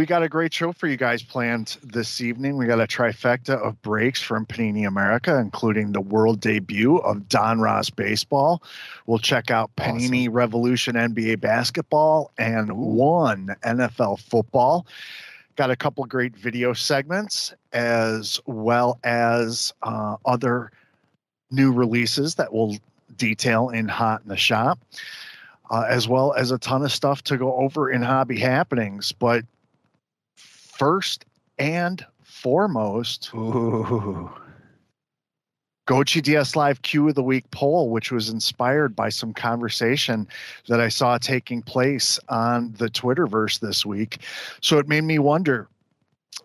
We got a great show for you guys planned this evening. We got a trifecta of breaks from Panini America, including the world debut of Donruss Baseball. We'll check out Panini awesome. Revolution NBA Basketball and Ooh. one NFL Football. Got a couple great video segments as well as uh, other new releases that we'll detail in Hot in the Shop uh, as well as a ton of stuff to go over in hobby happenings. But first and foremost, Ooh. GoGTS Live Q of the Week poll, which was inspired by some conversation that I saw taking place on the Twitterverse this week. So it made me wonder.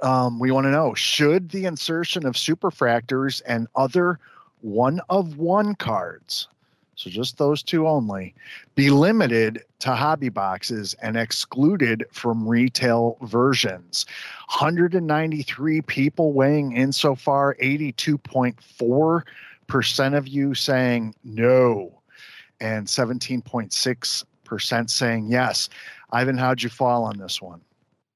Um, we want to know should the insertion of superfractors and other one of one cards so just those two only, be limited to hobby boxes and excluded from retail versions. 193 people weighing in so far, 82.4% of you saying no, and 17.6% saying yes. Ivan, how'd you fall on this one?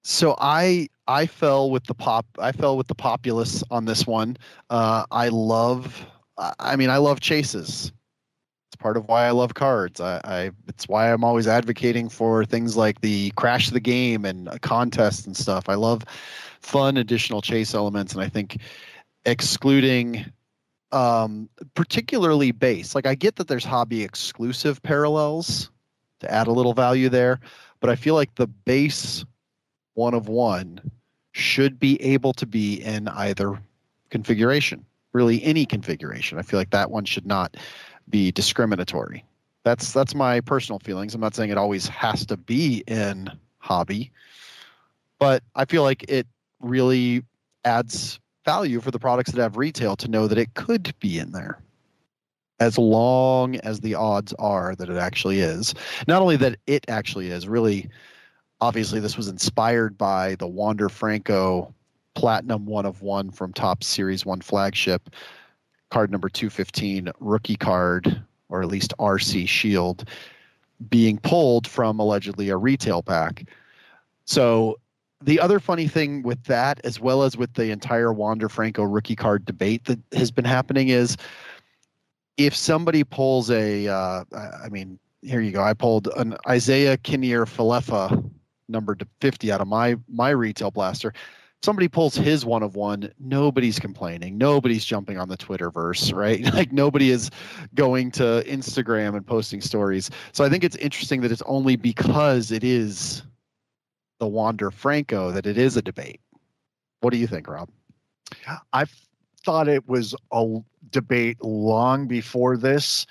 So I I fell with the pop I fell with the populace on this one. Uh, I love I mean I love chases part of why I love cards. I, I it's why I'm always advocating for things like the crash of the game and contests and stuff. I love fun additional chase elements, and I think excluding um, particularly base. Like I get that there's hobby exclusive parallels to add a little value there, but I feel like the base one of one should be able to be in either configuration, really any configuration. I feel like that one should not be discriminatory. That's that's my personal feelings. I'm not saying it always has to be in hobby, but I feel like it really adds value for the products that have retail to know that it could be in there as long as the odds are that it actually is. Not only that it actually is, really, obviously, this was inspired by the Wander Franco Platinum One of One from Topps Series One flagship card number 215 rookie card or at least RC Shield being pulled from allegedly a retail pack. So the other funny thing with that, as well as with the entire Wander Franco rookie card debate that has been happening, is if somebody pulls a, uh, I mean, here you go. I pulled an Isiah Kiner-Falefa number 50 out of my my retail blaster somebody pulls his one of one, nobody's complaining. Nobody's jumping on the Twitterverse, right? Like nobody is going to Instagram and posting stories. So I think it's interesting that it's only because it is the Wander Franco that it is a debate. What do you think, Rob? I've thought it was a debate long before this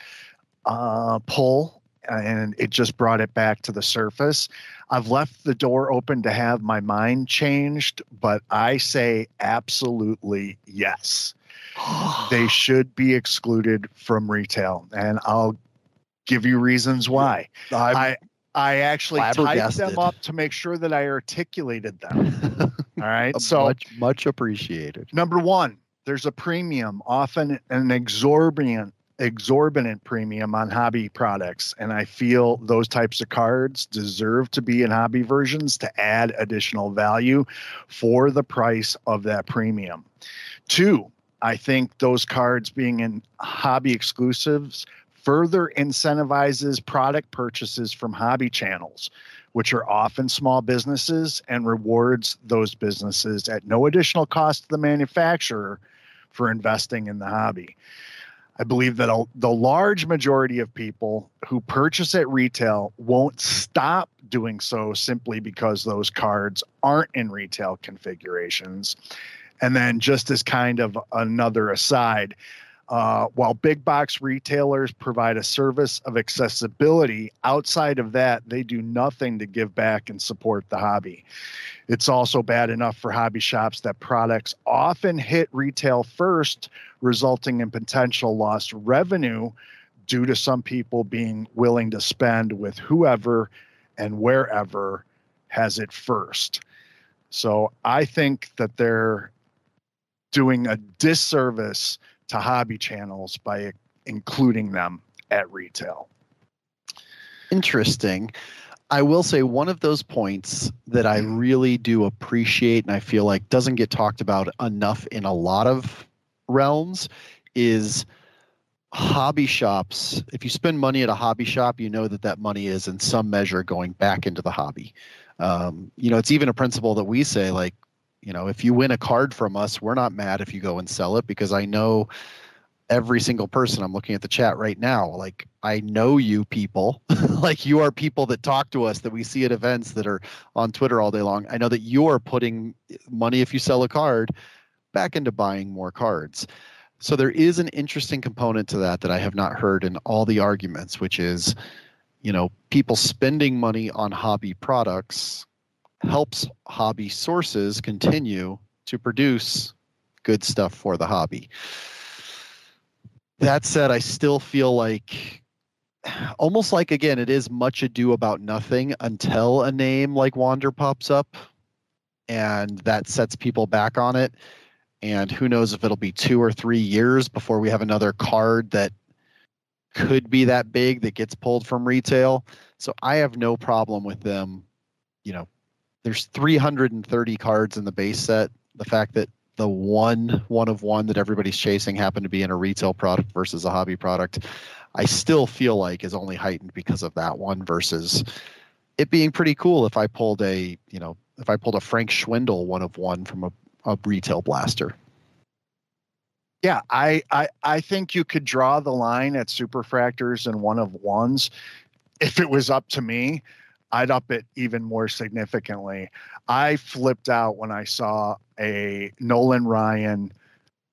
uh, poll, and it just brought it back to the surface. I've left the door open to have my mind changed, but I say absolutely yes. they should be excluded from retail, and I'll give you reasons why. I'm I I actually typed them up to make sure that I articulated them. All right, so much much appreciated. Number one, there's a premium, often an exorbitant exorbitant premium on hobby products. And I feel those types of cards deserve to be in hobby versions to add additional value for the price of that premium. Two, I think those cards being in hobby exclusives further incentivizes product purchases from hobby channels, which are often small businesses and rewards those businesses at no additional cost to the manufacturer for investing in the hobby. I believe that the large majority of people who purchase at retail won't stop doing so simply because those cards aren't in retail configurations. And then, just as kind of another aside, uh, while big box retailers provide a service of accessibility, outside of that, they do nothing to give back and support the hobby. It's also bad enough for hobby shops that products often hit retail first, resulting in potential lost revenue due to some people being willing to spend with whoever and wherever has it first. So I think that they're doing a disservice to hobby channels by including them at retail. Interesting. I will say one of those points that I really do appreciate and I feel like doesn't get talked about enough in a lot of realms is hobby shops. If you spend money at a hobby shop, you know that that money is in some measure going back into the hobby. Um, you know, it's even a principle that we say like, you know, if you win a card from us, we're not mad if you go and sell it because I know every single person i'm looking at the chat right now like i know you people. Like you are people that talk to us that we see at events that are on twitter all day long. I know that you are putting money if you sell a card back into buying more cards. So there is an interesting component to that that i have not heard in all the arguments which is you know people spending money on hobby products helps hobby sources continue to produce good stuff for the hobby that said, I still feel like almost like again, it is much ado about nothing until a name like Wander pops up and that sets people back on it. And who knows if it'll be two or three years before we have another card that could be that big that gets pulled from retail. So I have no problem with them. You know, there's 330 cards in the base set. The fact that the one one of one that everybody's chasing happened to be in a retail product versus a hobby product, I still feel like is only heightened because of that one versus it being pretty cool if I pulled a, you know, if I pulled a Frank Schwindel one of one from a, a retail blaster. Yeah, I, I I think you could draw the line at superfractors and one of ones. If it was up to me, I'd up it even more significantly. I flipped out when I saw a Nolan Ryan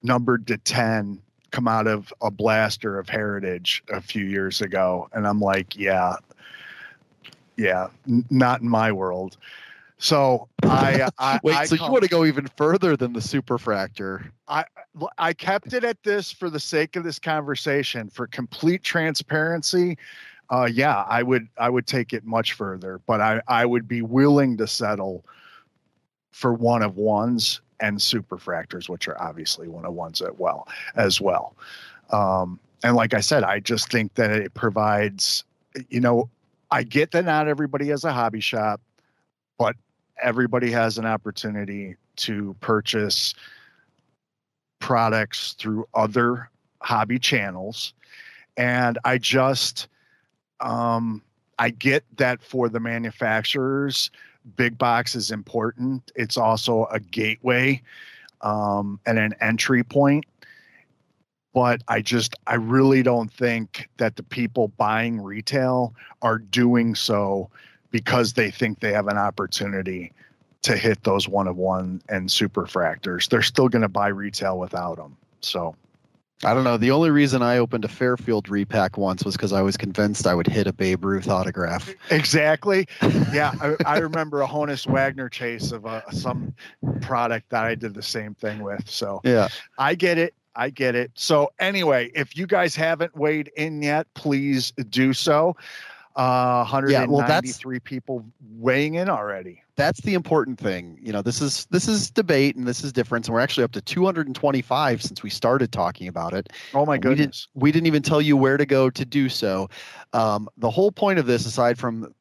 numbered to 10 come out of a blaster of Heritage a few years ago. And I'm like, yeah, yeah, n- not in my world. So I, uh, I wait. I so you want to go even further than the superfractor? I I kept it at this for the sake of this conversation for complete transparency uh, yeah, I would I would take it much further, but I I would be willing to settle for one of ones and superfractors, which are obviously one of ones as well as well. Um, and like I said, I just think that it provides, you know, I get that not everybody has a hobby shop, but everybody has an opportunity to purchase products through other hobby channels. And I just um, I get that for the manufacturers, big box is important. It's also a gateway um, and an entry point. But I just, I really don't think that the people buying retail are doing so because they think they have an opportunity to hit those one of one and superfractors. They're still going to buy retail without them. So I don't know. The only reason I opened a Fairfield repack once was because I was convinced I would hit a Babe Ruth autograph. Exactly. Yeah, I, I remember a Honus Wagner chase of a, some product that I did the same thing with. So yeah, I get it. I get it. So anyway, if you guys haven't weighed in yet, please do so. Uh, 193 yeah, well, people weighing in already. That's the important thing. You know, this is this is debate and this is difference, and we're actually up to 225 since we started talking about it. Oh my goodness! We didn't, we didn't even tell you where to go to do so. Um, the whole point of this, aside from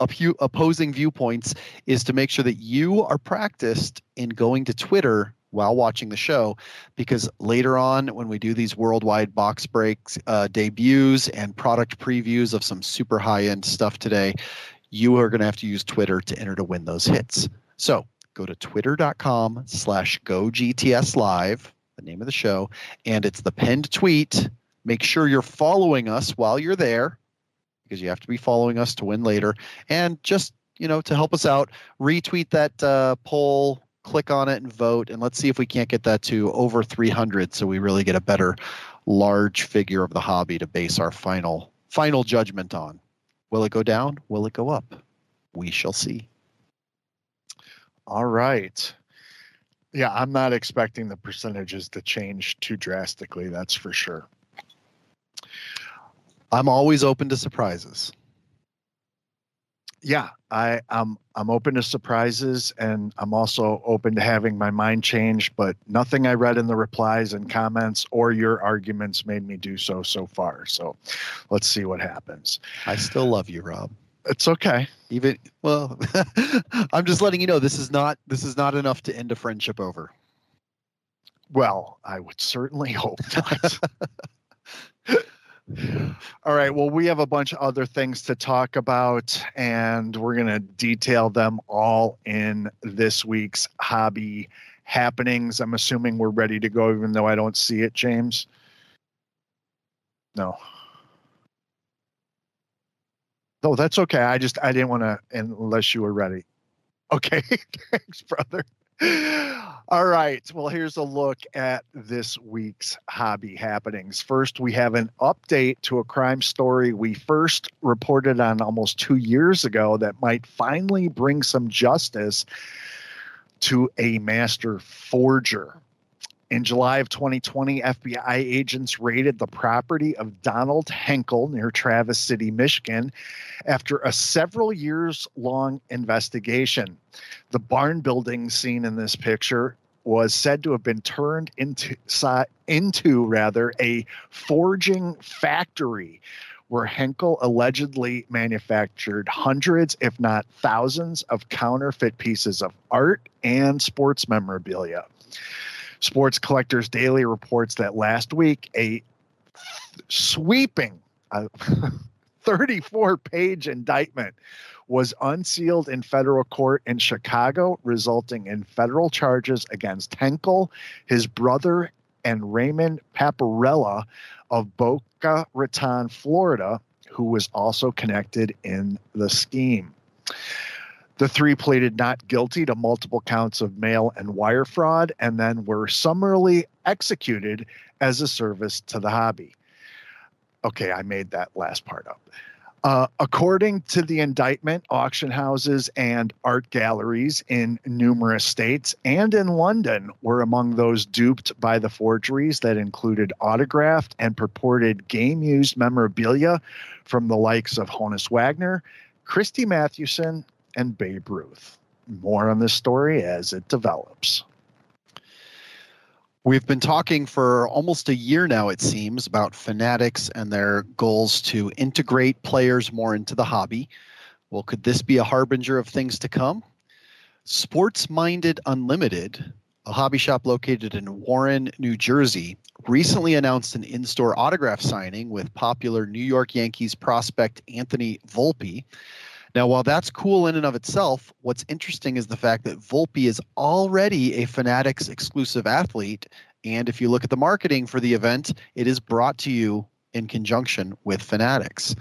opposing viewpoints, is to make sure that you are practiced in going to Twitter while watching the show because later on when we do these worldwide box breaks uh, debuts and product previews of some super high end stuff today you are going to have to use twitter to enter to win those hits. So go to twitter.com slash go gts live the name of the show and it's the pinned tweet. Make sure you're following us while you're there because you have to be following us to win later and just you know to help us out retweet that uh, poll click on it and vote and let's see if we can't get that to over 300 so we really get a better large figure of the hobby to base our final final judgment on. Will it go down? Will it go up? We shall see. All right. Yeah i'm not expecting the percentages to change too drastically that's for sure. I'm always open to surprises yeah, I I'm I'm open to surprises and I'm also open to having my mind change, but nothing I read in the replies and comments or your arguments made me do so so far. So let's see what happens. I still love you, Rob. It's okay. Even well, I'm just letting you know this is not this is not enough to end a friendship over. Well, I would certainly hope not. All right. Well, we have a bunch of other things to talk about, and we're going to detail them all in this week's hobby happenings. I'm assuming we're ready to go, even though I don't see it, James. No. No, that's okay. I just I didn't want to unless you were ready. Okay, thanks, brother. All right. Well, here's a look at this week's hobby happenings. First, we have an update to a crime story we first reported on almost two years ago that might finally bring some justice to a master forger. In July of 2020, FBI agents raided the property of Donald Henkel near Traverse City, Michigan, after a several years long investigation. The barn building seen in this picture was said to have been turned into into rather a forging factory where Henkel allegedly manufactured hundreds, if not thousands, of counterfeit pieces of art and sports memorabilia. Sports Collectors Daily reports that last week, a sweeping uh, 34 page indictment was unsealed in federal court in Chicago, resulting in federal charges against Henkel, his brother, and Raymond Paparella of Boca Raton, Florida, who was also connected in the scheme. The three pleaded not guilty to multiple counts of mail and wire fraud and then were summarily executed as a service to the hobby. Okay, I made that last part up. Uh, according to the indictment, auction houses and art galleries in numerous states and in London were among those duped by the forgeries that included autographed and purported game used memorabilia from the likes of Honus Wagner, Christy Mathewson, and Babe Ruth. More on this story as it develops. We've been talking for almost a year now, it seems, about Fanatics and their goals to integrate players more into the hobby. Well, could this be a harbinger of things to come? Sports Minded Unlimited, a hobby shop located in Warren, New Jersey, recently announced an in store autograph signing with popular New York Yankees prospect Anthony Volpe. Now, while that's cool in and of itself, what's interesting is the fact that Volpe is already a Fanatics exclusive athlete. And if you look at the marketing for the event, it is brought to you in conjunction with Fanatics.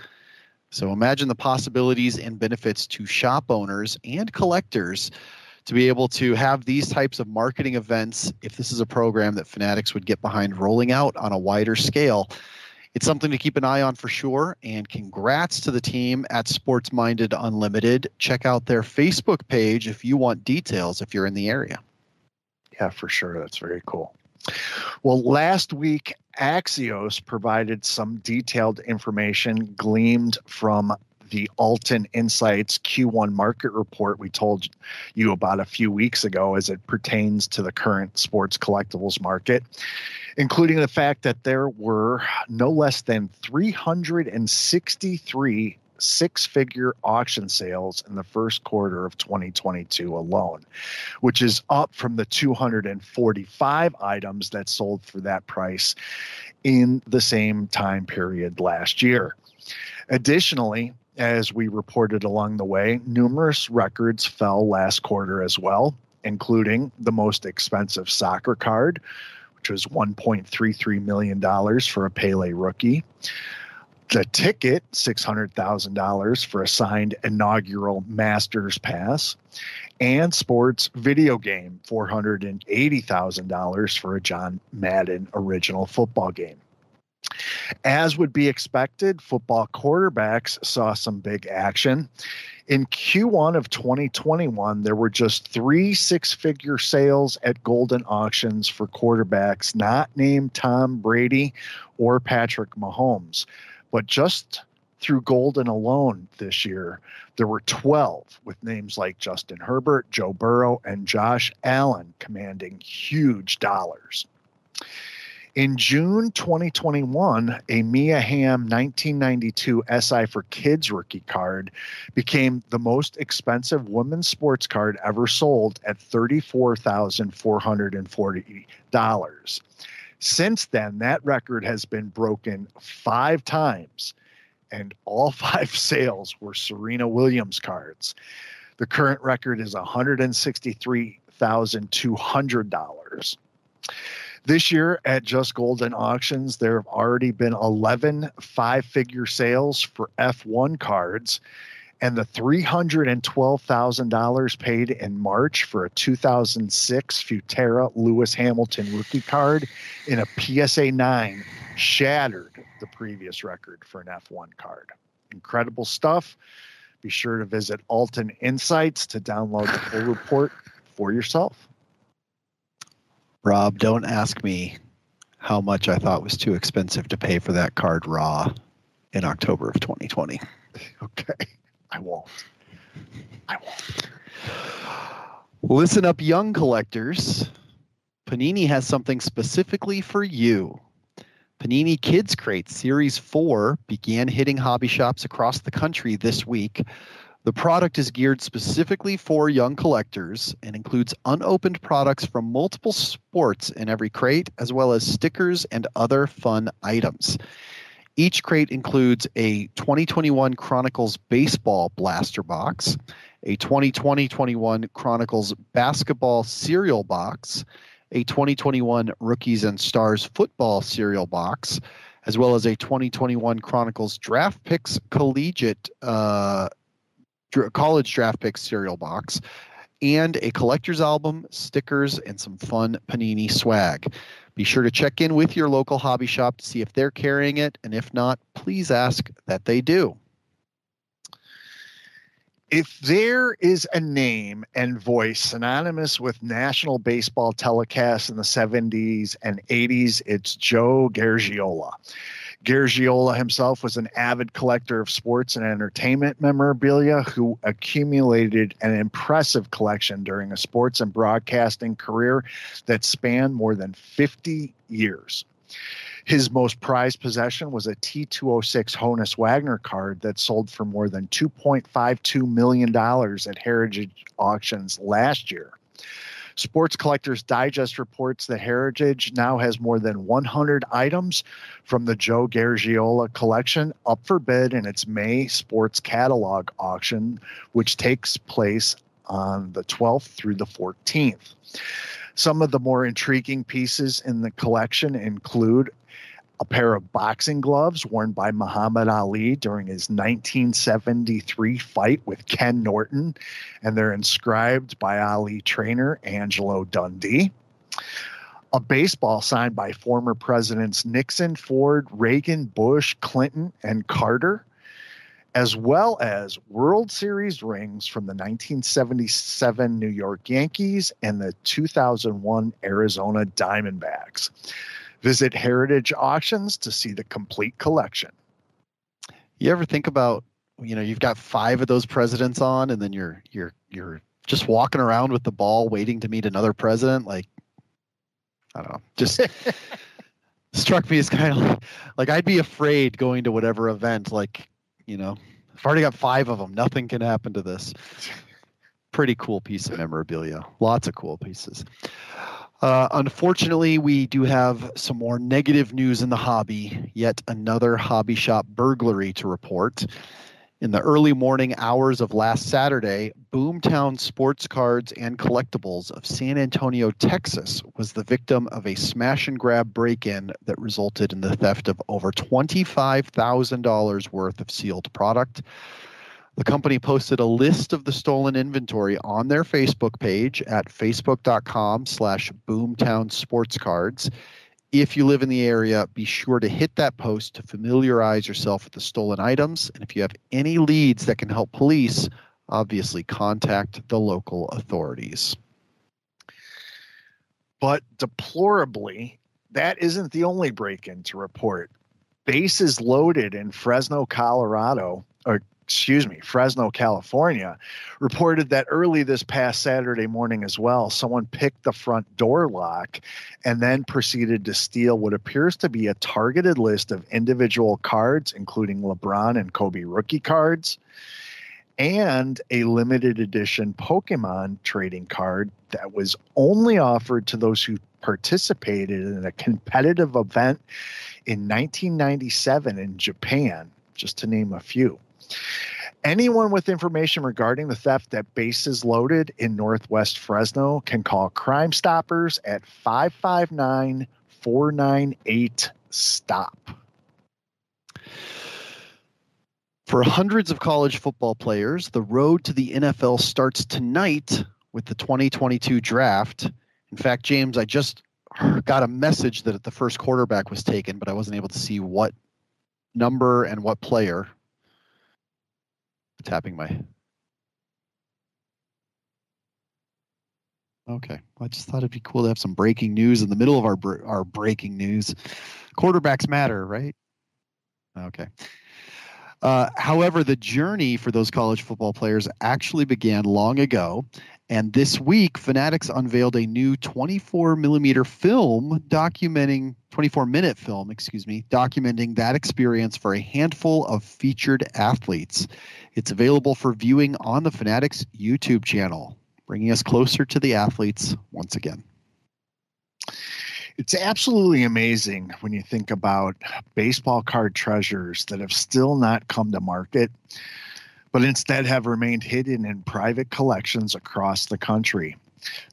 So imagine the possibilities and benefits to shop owners and collectors to be able to have these types of marketing events if this is a program that Fanatics would get behind rolling out on a wider scale it's something to keep an eye on for sure. And congrats to the team at Sports Minded Unlimited. Check out their Facebook page if you want details if you're in the area. Yeah, for sure. That's very cool. Well, last week, Axios provided some detailed information gleamed from the Altan Insights Q1 market report we told you about a few weeks ago as it pertains to the current sports collectibles market including the fact that there were no less than 363 six figure auction sales in the first quarter of 2022 alone, which is up from the 245 items that sold for that price in the same time period last year. Additionally, as we reported along the way, numerous records fell last quarter as well, including the most expensive soccer card, which was $1.33 million for a Pele rookie. The ticket, $600,000 for a signed inaugural Masters pass. And sports video game, $480,000 for a John Madden original football game. As would be expected, football quarterbacks saw some big action. In Q1 of 2021, there were just three six figure sales at Goldin auctions for quarterbacks not named Tom Brady or Patrick Mahomes. But just through Goldin alone this year, there were 12 with names like Justin Herbert, Joe Burrow, and Josh Allen commanding huge dollars. In June 2021, a Mia Hamm 1992 SI for Kids rookie card became the most expensive women's sports card ever sold at $34,440. Since then, that record has been broken five times, and all five sales were Serena Williams cards. The current record is $163,200. This year at Just Goldin Auctions, there have already been 11 five figure sales for F1 cards, and the $312,000 paid in March for a 2006 Futera Lewis Hamilton rookie card in a PSA 9 shattered the previous record for an F1 card. Incredible stuff. Be sure to visit Altan Insights to download the full report for yourself. Rob, don't ask me how much I thought was too expensive to pay for that card raw in October of 2020. Okay. I won't. I won't. Listen up, young collectors. Panini has something specifically for you. Panini Kids Crate Series 4 began hitting hobby shops across the country this week the product is geared specifically for young collectors and includes unopened products from multiple sports in every crate, as well as stickers and other fun items. Each crate includes a 2021 Chronicles Baseball Blaster Box, a 2020 21 Chronicles Basketball Cereal Box, a 2021 Rookies and Stars Football Cereal Box, as well as a 2021 Chronicles Draft Picks Collegiate uh, college draft pick cereal box, and a collector's album, stickers, and some fun Panini swag. Be sure to check in with your local hobby shop to see if they're carrying it, and if not, please ask that they do. If there is a name and voice synonymous with national baseball telecasts in the 70s and 80s, it's Joe Garagiola. Garagiola himself was an avid collector of sports and entertainment memorabilia who accumulated an impressive collection during a sports and broadcasting career that spanned more than 50 years. His most prized possession was a T206 Honus Wagner card that sold for more than $2.52 million at Heritage auctions last year. Sports Collectors Digest reports that Heritage now has more than 100 items from the Joe Garagiola collection up for bid in its May sports catalog auction, which takes place on the 12th through the 14th. Some of the more intriguing pieces in the collection include a pair of boxing gloves worn by Muhammad Ali during his 1973 fight with Ken Norton, and they're inscribed by Ali trainer Angelo Dundee. A baseball signed by former presidents Nixon, Ford, Reagan, Bush, Clinton, and Carter, as well as World Series rings from the 1977 New York Yankees and the 2001 Arizona Diamondbacks. Visit Heritage Auctions to see the complete collection. You ever think about, you know, you've got five of those presidents on, and then you're you're you're just walking around with the ball, waiting to meet another president? Like, I don't know, just struck me as kind of like, like I'd be afraid going to whatever event. Like, you know, I've already got five of them. Nothing can happen to this. Pretty cool piece of memorabilia. Lots of cool pieces. Uh, unfortunately, we do have some more negative news in the hobby. Yet another hobby shop burglary to report. In the early morning hours of last Saturday, Boomtown Sports Cards and Collectibles of San Antonio, Texas, was the victim of a smash and grab break in that resulted in the theft of over $25,000 worth of sealed product. The company posted a list of the stolen inventory on their Facebook page at facebook.com slash boomtown sports cards. If you live in the area, be sure to hit that post to familiarize yourself with the stolen items. And if you have any leads that can help police, obviously contact the local authorities. But deplorably, that isn't the only break in to report. Bases loaded in Fresno, Colorado, or excuse me, Fresno, California, reported that early this past Saturday morning as well, someone picked the front door lock and then proceeded to steal what appears to be a targeted list of individual cards, including LeBron and Kobe rookie cards, and a limited edition Pokemon trading card that was only offered to those who participated in a competitive event in 1997 in Japan, just to name a few. Anyone with information regarding the theft at bases loaded in Northwest Fresno can call Crime Stoppers at 559 498 STOP. For hundreds of college football players, the road to the NFL starts tonight with the 2022 draft. In fact, James, I just got a message that the first quarterback was taken, but I wasn't able to see what number and what player tapping my. Okay, I just thought it'd be cool to have some breaking news in the middle of our our breaking news. Quarterbacks matter, right? Okay. Uh, however, the journey for those college football players actually began long ago. And this week, Fanatics unveiled a new 24 millimeter film documenting 24 minute film, excuse me, documenting that experience for a handful of featured athletes. It's available for viewing on the Fanatics YouTube channel, bringing us closer to the athletes once again. It's absolutely amazing when you think about baseball card treasures that have still not come to market, but instead have remained hidden in private collections across the country.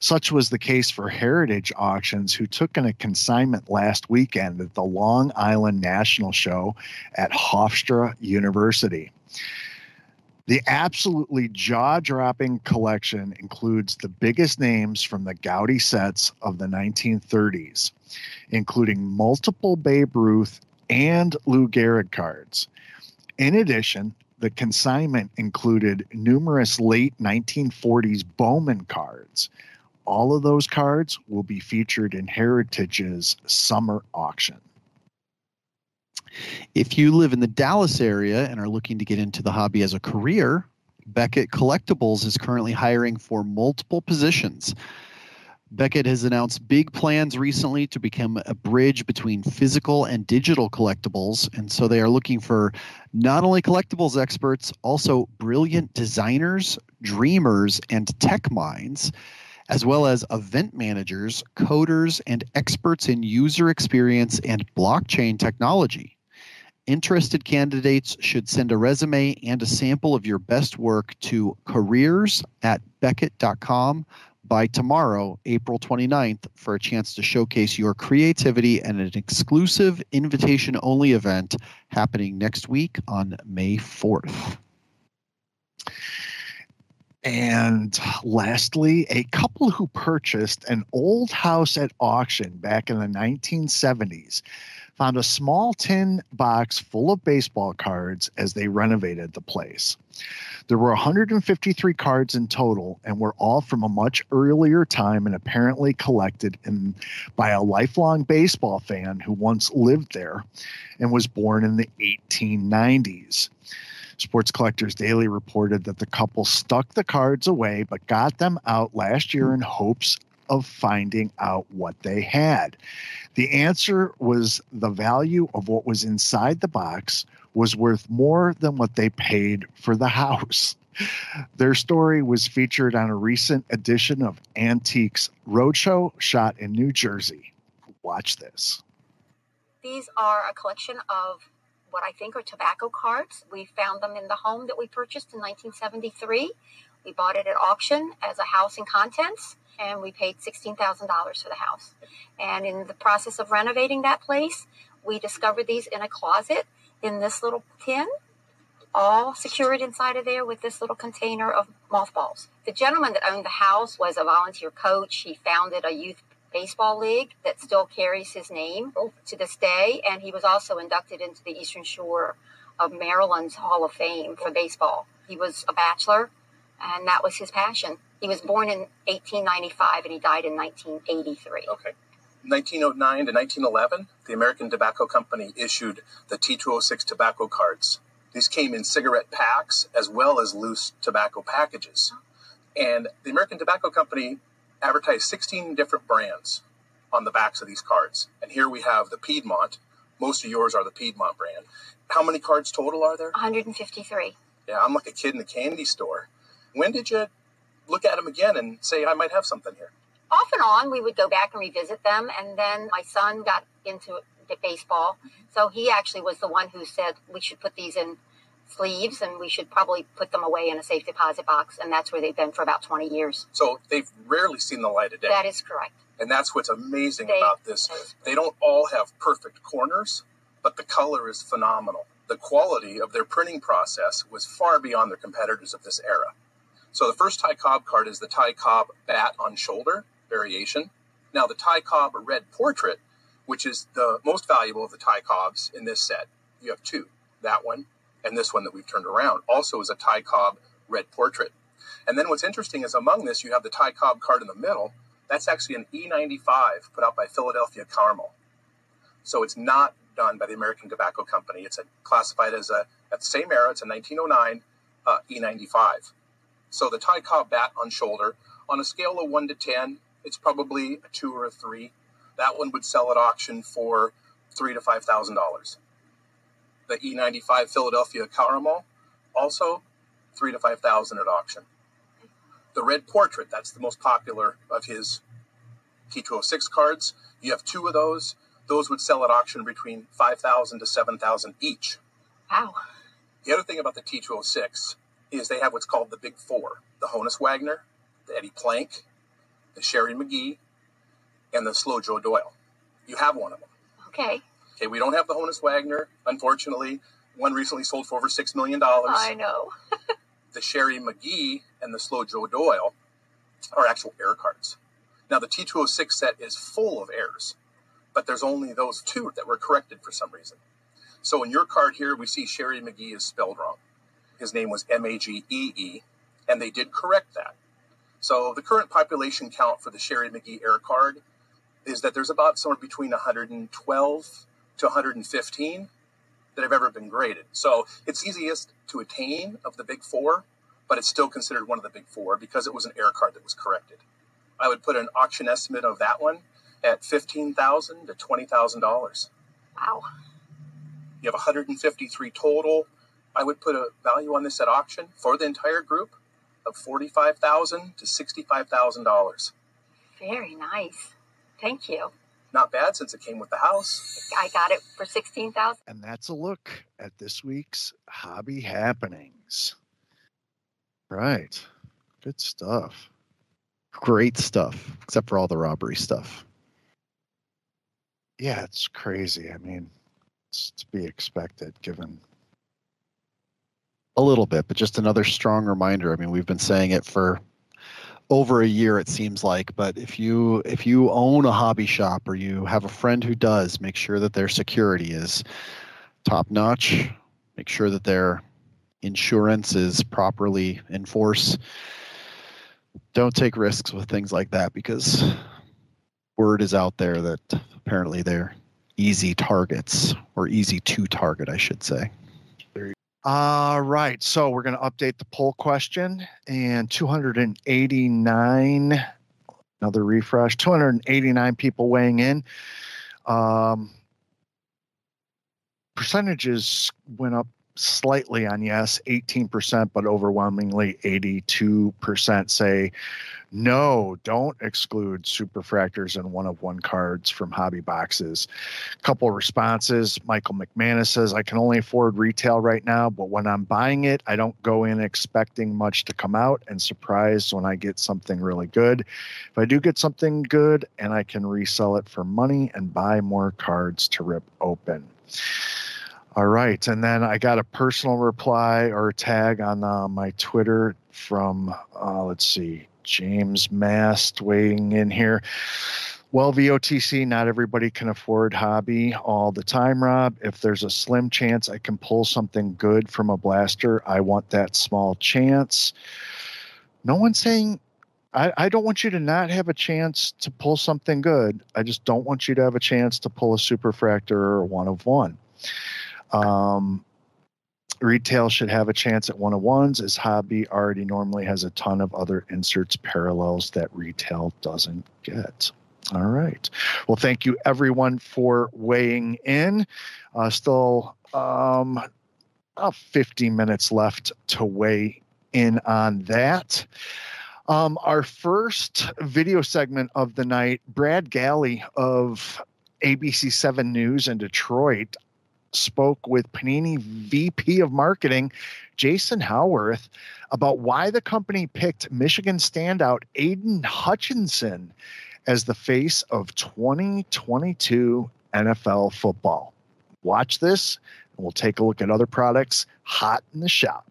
Such was the case for Heritage Auctions, who took in a consignment last weekend at the Long Island National Show at Hofstra University. The absolutely jaw dropping collection includes the biggest names from the Goudey sets of the 1930s, including multiple Babe Ruth and Lou Gehrig cards. In addition, the consignment included numerous late 1940s Bowman cards. All of those cards will be featured in Heritage's summer auction. If you live in the Dallas area and are looking to get into the hobby as a career, Beckett Collectibles is currently hiring for multiple positions. Beckett has announced big plans recently to become a bridge between physical and digital collectibles. And so they are looking for not only collectibles experts, also brilliant designers, dreamers, and tech minds, as well as event managers, coders, and experts in user experience and blockchain technology. Interested candidates should send a resume and a sample of your best work to careers at beckett.com by tomorrow, April 29th, for a chance to showcase your creativity and an exclusive invitation only event happening next week on May 4th. And lastly, a couple who purchased an old house at auction back in the 1970s found a small tin box full of baseball cards as they renovated the place. There were 153 cards in total and were all from a much earlier time and apparently collected in, by a lifelong baseball fan who once lived there and was born in the 1890s. Sports Collectors Daily reported that the couple stuck the cards away but got them out last year in hopes of finding out what they had. The answer was the value of what was inside the box was worth more than what they paid for the house. Their story was featured on a recent edition of Antiques Roadshow shot in New Jersey. Watch this. These are a collection of what I think are tobacco cards. We found them in the home that we purchased in 1973. We bought it at auction as a house and contents and we paid $16,000 for the house. And in the process of renovating that place, we discovered these in a closet in this little tin, all secured inside of there with this little container of mothballs. The gentleman that owned the house was a volunteer coach. He founded a youth baseball league that still carries his name oh. to this day, and he was also inducted into the Eastern Shore of Maryland's Hall of Fame for oh. baseball. He was a bachelor, and that was his passion. He was born in 1895 and he died in 1983. Okay. 1909 to 1911, the American Tobacco Company issued the T206 tobacco cards. These came in cigarette packs as well as loose tobacco packages. And the American Tobacco Company advertised 16 different brands on the backs of these cards. And here we have the Piedmont. Most of yours are the Piedmont brand. How many cards total are there? 153. Yeah, I'm like a kid in a candy store. When did you look at them again and say, I might have something here? Off and on, we would go back and revisit them. And then my son got into the baseball. So he actually was the one who said we should put these in sleeves and we should probably put them away in a safe deposit box. And that's where they've been for about 20 years. So they've rarely seen the light of day. That is correct. And that's what's amazing They- about this. They don't all have perfect corners, but the color is phenomenal. The quality of their printing process was far beyond their competitors of this era. So the first Ty Cobb card is the Ty Cobb bat on shoulder variation. Now the Ty Cobb red portrait, which is the most valuable of the Ty Cobbs in this set. You have two, that one and this one that we've turned around, also is a Ty Cobb red portrait. And then what's interesting is among this, you have the Ty Cobb card in the middle. That's actually an E95 put out by Philadelphia Caramel. So it's not done by the American Tobacco Company. It's a, classified as a, at the same era, it's a 1909 uh, E95. So the Ty Cobb bat on shoulder, on a scale of 1 to 10, it's probably a 2 or a 3. That one would sell at auction for three to $5,000. The E95 Philadelphia Caramel, also three to 5,000 at auction. The red portrait, that's the most popular of his T206 cards. You have two of those. Those would sell at auction between 5,000 to 7,000 each. Wow. The other thing about the T206 is they have what's called the Big Four the Honus Wagner, the Eddie Plank, the Sherry Magie, and the Slow Joe Doyle. You have one of them. Okay. Okay, we don't have the Honus Wagner, unfortunately. One recently sold for over $6 million. I know. The Sherry Magie and the Slow Joe Doyle are actual air cards. Now, the T206 set is full of errors, but there's only those two that were corrected for some reason. So in your card here, we see Sherry Magie is spelled wrong. His name was M A G E E, and they did correct that. So the current population count for the Sherry Magie air card is that there's about somewhere between 112 to 115 that have ever been graded. So it's easiest to attain of the big four, but it's still considered one of the big four because it was an air card that was corrected. I would put an auction estimate of that one at fifteen thousand to twenty thousand dollars. Wow. You have 153 total. I would put a value on this at auction for the entire group of forty-five thousand to sixty-five thousand dollars. Very nice. Thank you. Not bad since it came with the house. I got it for 16000 And that's a look at this week's hobby happenings. Right. Good stuff. Great stuff, except for all the robbery stuff. Yeah, it's crazy. I mean, it's to be expected given A little bit, but just another strong reminder. I mean, we've been saying it for over a year it seems like but if you if you own a hobby shop or you have a friend who does make sure that their security is top notch. Make sure that their insurance is properly enforced don't take risks with things like that because word is out there that apparently they're easy targets or easy to target i should say All right. So we're going to update the poll question and 289, another refresh, 289 people weighing in. Um, percentages went up slightly on yes, 18%, but overwhelmingly 82% say no, don't exclude superfractors and one of one cards from hobby boxes. A Couple responses. Michael McManus says, I can only afford retail right now, but when I'm buying it, I don't go in expecting much to come out and surprised when I get something really good. If I do get something good and I can resell it for money and buy more cards to rip open. All right. And then I got a personal reply or a tag on uh, my Twitter from, uh, let's see, James Mast weighing in here. Well, VOTC, not everybody can afford hobby all the time, Rob. If there's a slim chance I can pull something good from a blaster, I want that small chance. No one's saying I, I don't want you to not have a chance to pull something good. I just don't want you to have a chance to pull a superfractor or one of one. Um, Retail should have a chance at one of ones, as hobby already normally has a ton of other inserts parallels that retail doesn't get. All right. Well, thank you everyone for weighing in. Uh, still um, about 50 minutes left to weigh in on that. Um, our first video segment of the night, Brad Galli of ABC7 News in Detroit spoke with Panini VP of Marketing, Jason Howarth, about why the company picked Michigan standout Aidan Hutchinson as the face of 2022 NFL football. Watch this, and we'll take a look at other products hot in the shop.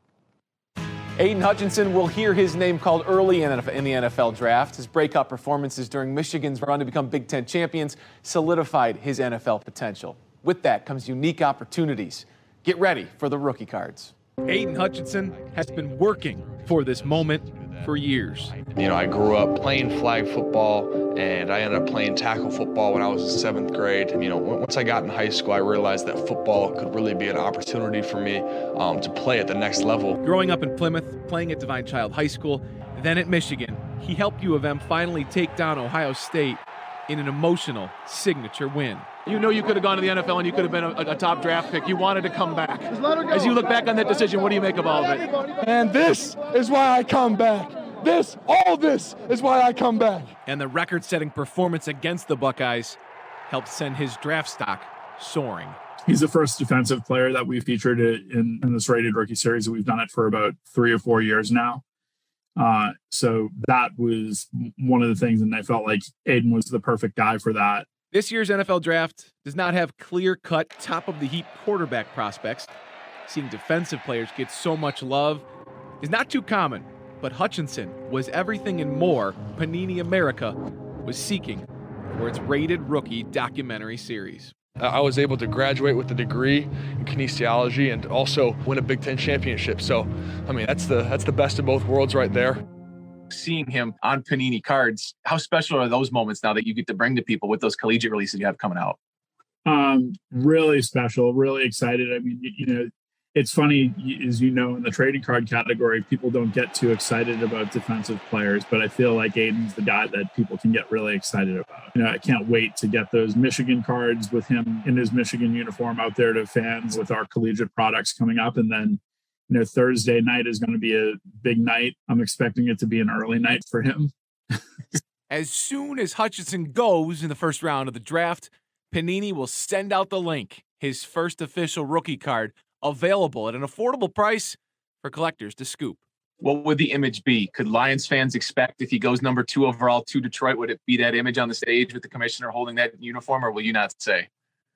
Aidan Hutchinson will hear his name called early in, the NFL draft. His breakout performances during Michigan's run to become Big Ten champions solidified his NFL potential. With that comes unique opportunities. Get ready for the rookie cards. Aidan Hutchinson has been working for this moment for years. You know, I grew up playing flag football and I ended up playing tackle football when I was in seventh grade. And, you know, once I got in high school, I realized that football could really be an opportunity for me um, to play at the next level. Growing up in Plymouth, playing at Divine Child High School, then at Michigan, he helped U of M finally take down Ohio State in an emotional signature win. You know you could have gone to the NFL and you could have been a, a, top draft pick. You wanted to come back. As you look back on that decision, what do you make of all of it? And this is why I come back. This, all this is why I come back. And the record setting performance against the Buckeyes helped send his draft stock soaring. He's the first defensive player that we've featured in, in this rated rookie series. We've done it for about three or four years now. Uh, so that was one of the things, and I felt like Aidan was the perfect guy for that. This year's NFL draft does not have clear cut, top of the heap quarterback prospects. Seeing defensive players get so much love is not too common, but Hutchinson was everything and more Panini America was seeking for its rated rookie documentary series. I was able to graduate with a degree in kinesiology and also win a Big Ten championship. So, I mean, that's the that's the best of both worlds right there seeing him on Panini cards, how special are those moments now that you get to bring to people with those collegiate releases you have coming out? Um, really special, really excited. I mean, you, know, it's funny, as you know, in the trading card category, people don't get too excited about defensive players, but I feel like Aidan's the guy that people can get really excited about. You know, I can't wait to get those Michigan cards with him in his Michigan uniform out there to fans with our collegiate products coming up. And then you know Thursday night is going to be a big night. I'm expecting it to be an early night for him. as soon as Hutchinson goes in the first round of the draft, Panini will send out the link, his first official rookie card, available at an affordable price for collectors to scoop. What would the image be? Could Lions fans expect if he goes number two overall to Detroit, would it be that image on the stage with the commissioner holding that uniform, or will you not say?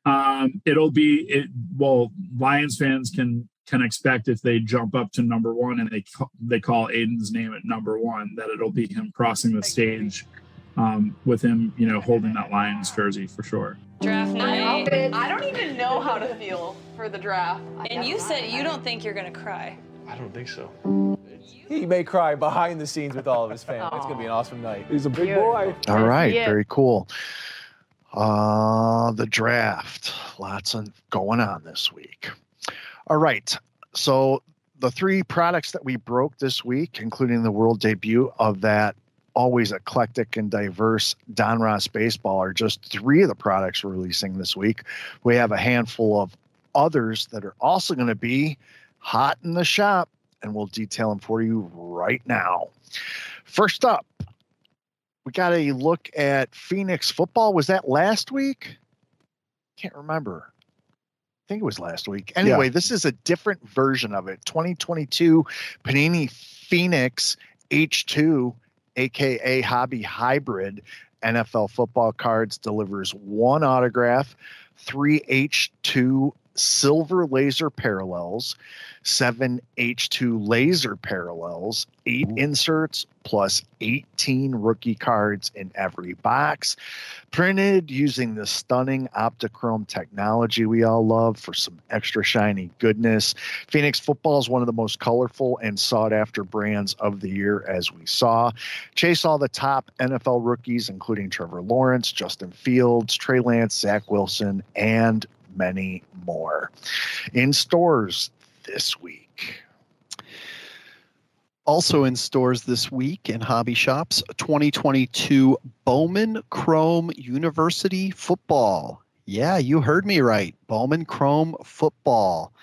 Um, it'll be it. Well, Lions fans can can expect if they jump up to number one and they they call Aidan's name at number one that it'll be him crossing the stage um, with him, you know, holding that Lions jersey for sure. Draft night. I don't even know how to feel for the draft. And you said you don't think you're gonna cry. I don't think so. He may cry behind the scenes with all of his family. It's gonna be an awesome night. He's a big boy. All right, very cool. Uh, the draft. Lots of going on this week. All right. So the three products that we broke this week, including the world debut of that always eclectic and diverse Donruss baseball, are just three of the products we're releasing this week. We have a handful of others that are also going to be hot in the shop, and we'll detail them for you right now. First up, we got a look at Phoenix football. Was that last week? Can't remember. I think it was last week. Anyway, yeah. this is a different version of it. 2022 Panini Phoenix H2, aka Hobby Hybrid NFL football cards delivers one autograph, three H2 silver laser parallels, seven H2 laser parallels, eight Ooh. inserts, plus 18 rookie cards in every box. Printed using the stunning Optichrome technology we all love for some extra shiny goodness. Phoenix football is one of the most colorful and sought after brands of the year, as we saw. Chase all the top NFL rookies, including Trevor Lawrence, Justin Fields, Trey Lance, Zach Wilson, and many more. In stores, this week. Also in stores this week in hobby shops, 2022 Bowman Chrome University Football. Yeah, you heard me right. Bowman Chrome Football.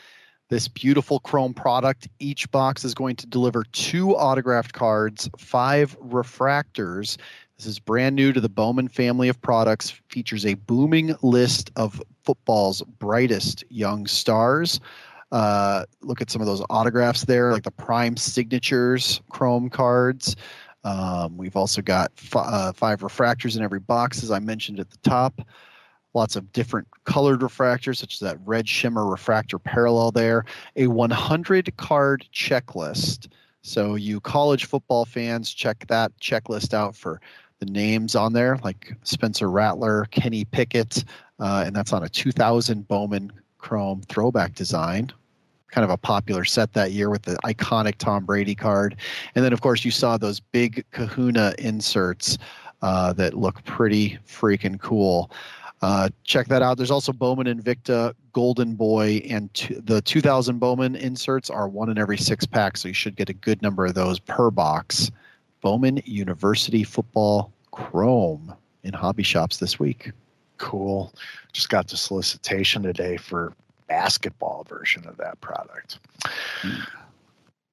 This beautiful chrome product. Each box is going to deliver two autographed cards, five refractors. This is brand new to the Bowman family of products. Features a booming list of football's brightest young stars. Uh, look at some of those autographs there, like the prime signatures chrome cards. Um, we've also got f- uh, five refractors in every box, as I mentioned at the top. Lots of different colored refractors, such as that red shimmer refractor parallel there. A 100 card checklist. So, you college football fans, check that checklist out for the names on there, like Spencer Rattler, Kenny Pickett, uh, and that's on a 2000 Bowman Chrome throwback design. Kind of a popular set that year with the iconic Tom Brady card. And then, of course, you saw those big kahuna inserts uh, that look pretty freaking cool. Uh, check that out. There's also Bowman Invicta, Golden Boy, and t- the 2000 Bowman inserts are one in every six packs, so you should get a good number of those per box. Bowman University Football Chrome in hobby shops this week. Cool. Just got the solicitation today for basketball version of that product,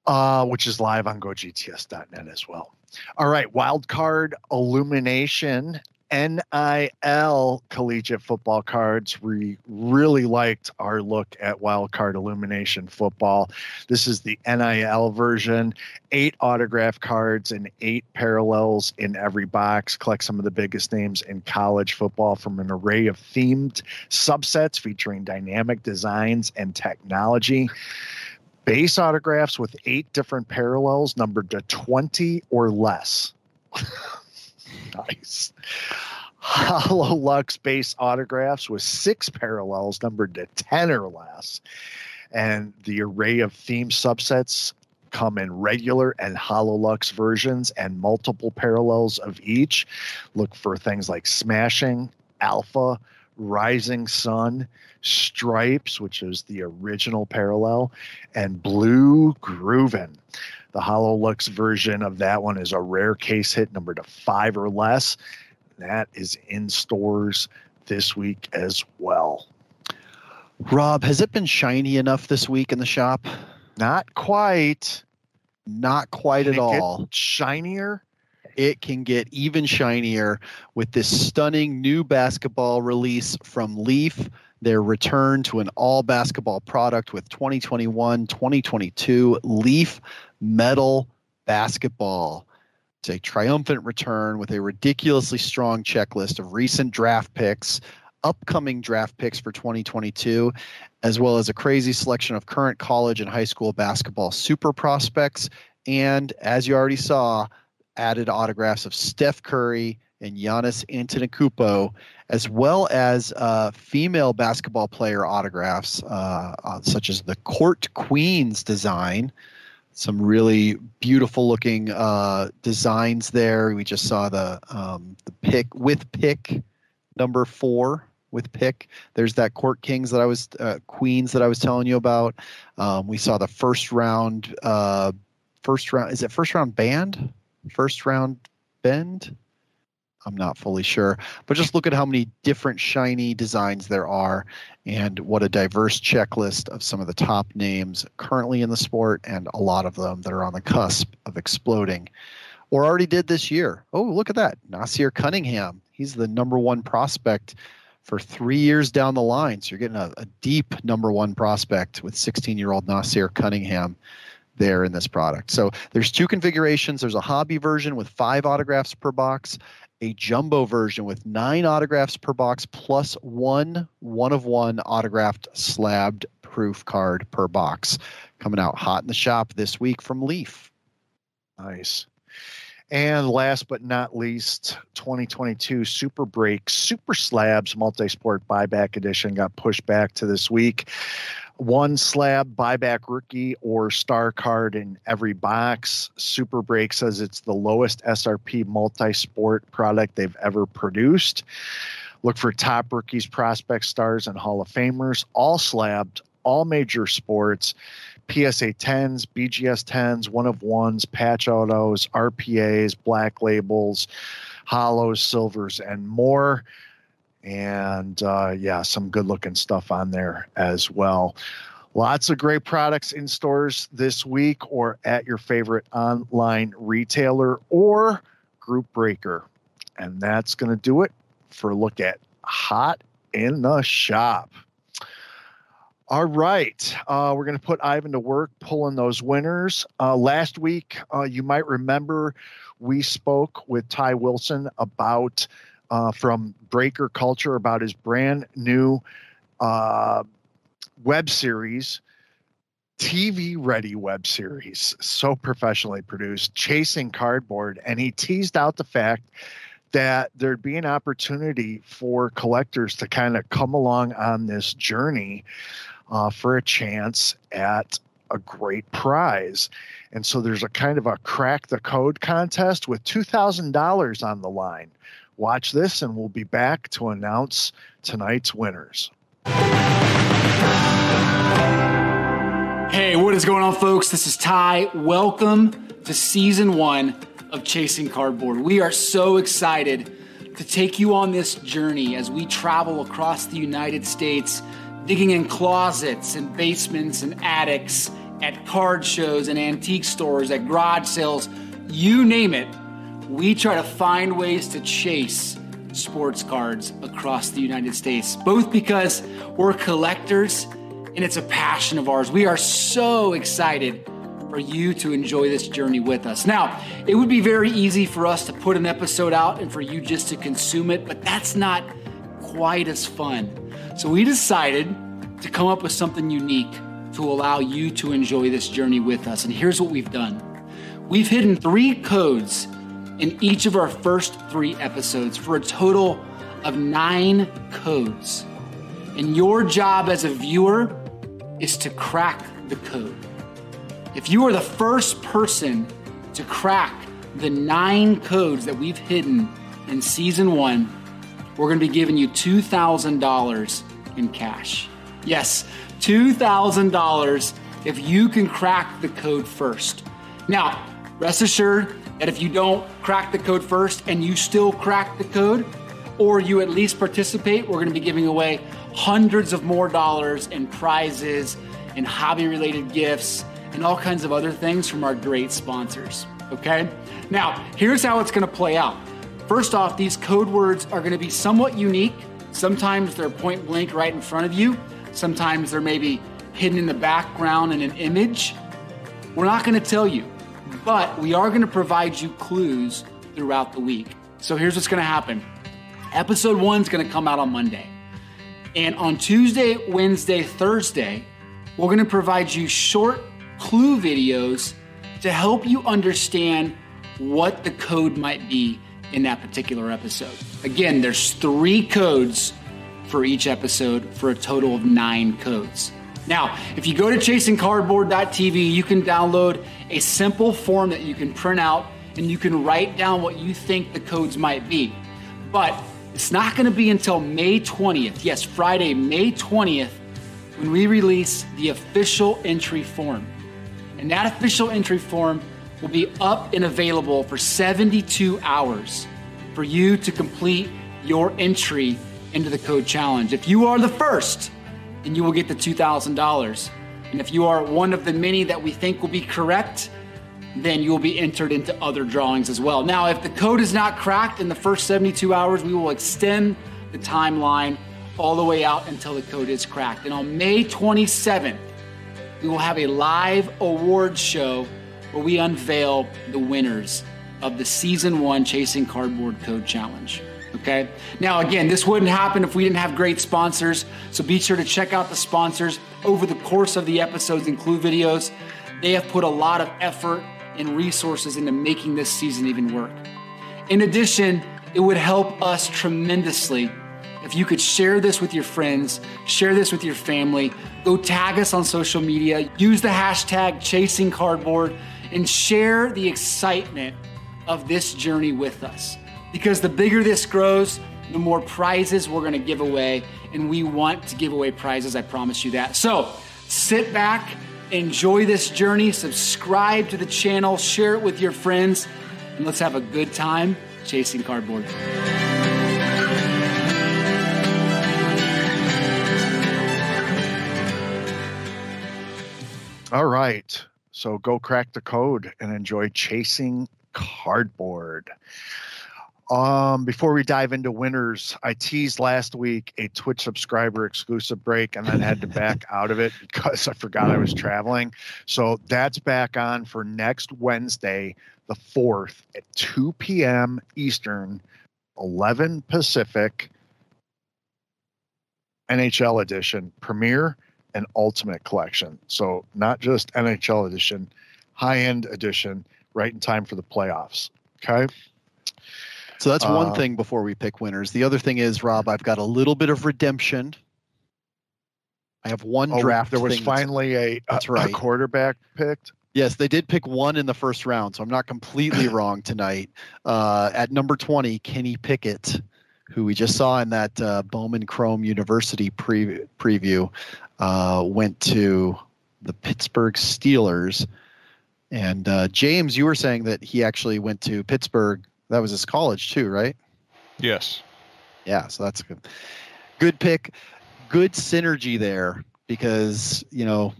uh, which is live on gogts.net as well. All right, wildcard illumination NIL collegiate football cards. We really liked our look at wildcard illumination football. This is the NIL version. Eight autograph cards and eight parallels in every box. Collect some of the biggest names in college football from an array of themed subsets featuring dynamic designs and technology. Base autographs with eight different parallels numbered to 20 or less. nice. Hollow Lux base autographs with six parallels numbered to 10 or less. And the array of theme subsets come in regular and Hollow Lux versions and multiple parallels of each. Look for things like Smashing, Alpha, Rising Sun, Stripes, which is the original parallel, and Blue Groovin'. The Hollow Lux version of that one is a rare case hit number to five or less. That is in stores this week as well. Rob, has it been shiny enough this week in the shop? Not quite. Not quite Can at all. Shinier? It can get even shinier with this stunning new basketball release from Leaf. Their return to an all basketball product with 2021 2022 Leaf Metal Basketball. It's a triumphant return with a ridiculously strong checklist of recent draft picks, upcoming draft picks for 2022, as well as a crazy selection of current college and high school basketball super prospects. And as you already saw, added autographs of Steph Curry and Giannis Antetokounmpo, as well as uh, female basketball player autographs, uh, uh, such as the Court Queens design. Some really beautiful looking uh, designs there. We just saw the um, the pick with pick number four with pick. There's that Court Kings that I was uh, Queens that I was telling you about. Um, we saw the first round. Uh, first round is it first round band? First round bend? I'm not fully sure, but just look at how many different shiny designs there are and what a diverse checklist of some of the top names currently in the sport and a lot of them that are on the cusp of exploding or already did this year. Oh, look at that. Naasir Cunningham. He's the number one prospect for three years down the line. So you're getting a, a deep number one prospect with 16 year old Naasir Cunningham there in this product. So there's two configurations. There's a hobby version with five autographs per box, a jumbo version with nine autographs per box, plus one one of one autographed slabbed proof card per box. Coming out hot in the shop this week from Leaf. Nice. And last but not least, 2022 Super Break Super Slabs Multi-Sport Buyback Edition got pushed back to this week. One slab buyback rookie or star card in every box. Super Break says it's the lowest SRP multi-sport product they've ever produced. Look for top rookies, prospect stars, and Hall of Famers, all slabbed, all major sports. PSA 10s, BGS 10s, one of ones, patch autos, RPAs, black labels, hollows, silvers, and more. And uh, yeah, some good looking stuff on there as well. Lots of great products in stores this week or at your favorite online retailer or group breaker. And that's going to do it for a look at Hot in the Shop. All right. Uh, we're going to put Ivan to work pulling those winners. Uh, last week, uh, you might remember we spoke with Ty Wilson about uh, from Breaker Culture about his brand new uh, web series, TV ready web series, so professionally produced, Chasing Cardboard. And he teased out the fact that there'd be an opportunity for collectors to kind of come along on this journey uh, for a chance at a great prize. And so there's a kind of a crack the code contest with $2,000 on the line. Watch this, and we'll be back to announce tonight's winners. Hey, what is going on, folks? This is Ty. Welcome to season one of Chasing Cardboard. We are so excited to take you on this journey as we travel across the United States, digging in closets and basements and attics, at card shows and antique stores, at garage sales, you name it. We try to find ways to chase sports cards across the United States, both because we're collectors and it's a passion of ours. We are so excited for you to enjoy this journey with us. Now, it would be very easy for us to put an episode out and for you just to consume it, but that's not quite as fun. So we decided to come up with something unique to allow you to enjoy this journey with us. And here's what we've done we've hidden three codes in each of our first three episodes for a total of nine codes. And your job as a viewer is to crack the code. If you are the first person to crack the nine codes that we've hidden in season one, we're going to be giving you $2,000 in cash. Yes, $2,000 if you can crack the code first. Now, rest assured that if you don't crack the code first and you still crack the code, or you at least participate, we're going to be giving away hundreds of more dollars in prizes and hobby related gifts and all kinds of other things from our great sponsors. Okay? Now, here's how it's going to play out. First off, these code words are going to be somewhat unique. Sometimes they're point blank right in front of you, sometimes they're maybe hidden in the background in an image. We're not going to tell you, but we are going to provide you clues throughout the week. So here's what's going to happen episode one is going to come out on Monday. And on Tuesday, Wednesday, Thursday, we're going to provide you short clue videos to help you understand what the code might be in that particular episode. Again, there's three codes for each episode for a total of nine codes. Now, if you go to chasingcardboard.tv, you can download a simple form that you can print out and you can write down what you think the codes might be. But it's not going to be until May 20th, yes, Friday, May 20th, when we release the official entry form. And that official entry form will be up and available for 72 hours for you to complete your entry into the code challenge. If you are the first, then you will get the $2,000. And if you are one of the many that we think will be correct, then you will be entered into other drawings as well. Now, if the code is not cracked in the first 72 hours, we will extend the timeline all the way out until the code is cracked. And on May 27th, we will have a live awards show where we unveil the winners of the season one Chasing Cardboard Code Challenge. Okay. Now, again, this wouldn't happen if we didn't have great sponsors. So be sure to check out the sponsors over the course of the episodes and clue videos. They have put a lot of effort and resources into making this season even work. In addition, it would help us tremendously if you could share this with your friends, share this with your family, go tag us on social media, use the hashtag chasing cardboard, and share the excitement of this journey with us. Because the bigger this grows, the more prizes we're gonna give away, and we want to give away prizes, I promise you that. So sit back Enjoy this journey, subscribe to the channel, share it with your friends, and let's have a good time chasing cardboard. All right. So go crack the code and enjoy chasing cardboard. Um, before we dive into winners, I teased last week a Twitch subscriber exclusive break and then had to back out of it because I forgot I was traveling. So that's back on for next Wednesday, the 4th at 2 p.m. Eastern, 11 Pacific, NHL edition premiere and ultimate collection. So not just NHL edition, high end edition, right in time for the playoffs. Okay. So that's one Uh, thing before we pick winners. The other thing is, Rob, I've got a little bit of redemption. I have one Oh, draft. There was finally a, a, That's a right. quarterback picked. Yes, they did pick one in the first round, so I'm not completely wrong tonight. Uh, at number 20, Kenny Pickett, who we just saw in that uh, Bowman Chrome University pre- preview, uh, went to the Pittsburgh Steelers. And uh, James, you were saying that he actually went to Pittsburgh. That was his college too, right? Yes. Yeah, so that's good. Good pick. Good synergy there because, you know,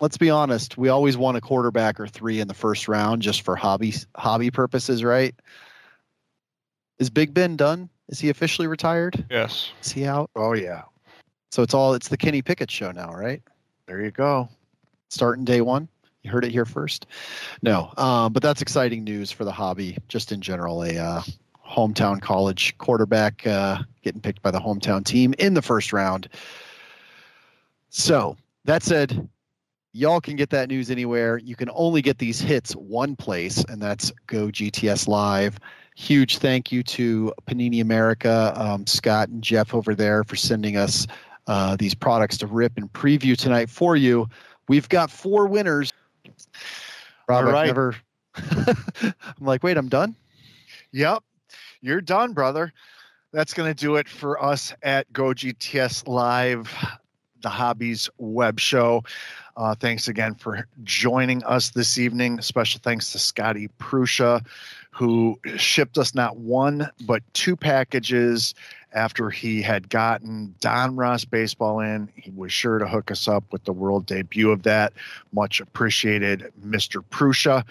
let's be honest, we always want a quarterback or three in the first round just for hobby hobby purposes, right? Is Big Ben done? Is he officially retired? Yes. Is he out? Oh yeah. So it's all it's the Kenny Pickett show now, right? There you go. Starting day one. You heard it here first. No, um, but that's exciting news for the hobby, just in general. A uh, hometown college quarterback uh, getting picked by the hometown team in the first round. So that said, y'all can get that news anywhere. You can only get these hits one place, and that's GoGTS Live. Huge thank you to Panini America, um, Scott and Jeff over there for sending us uh, these products to rip and preview tonight for you. We've got four winners. Rob, All right. never. I'm like, wait, I'm done. Yep. You're done, brother. That's going to do it for us at GoGTS Live, the Hobbies web show. Uh, thanks again for joining us this evening. Special thanks to Scotty Prusha, who shipped us not one, but two packages after he had gotten Donruss baseball in. He was sure to hook us up with the world debut of that. Much appreciated, Mr. Prusha.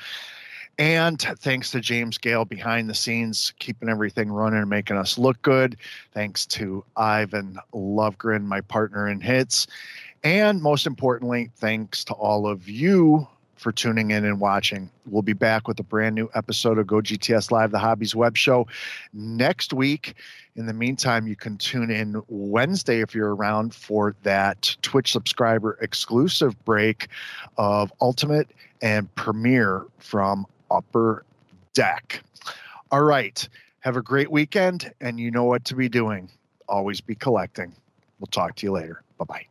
And thanks to James Gale behind the scenes, keeping everything running and making us look good. Thanks to Ivan Lovegren, my partner in hits. And most importantly, thanks to all of you for tuning in and watching. We'll be back with a brand new episode of GoGTS Live, the Hobbies Web Show next week. In the meantime, you can tune in Wednesday if you're around for that Twitch subscriber exclusive break of Ultimate and Premiere from Upper Deck. All right. Have a great weekend, and you know what to be doing. Always be collecting. We'll talk to you later. Bye bye.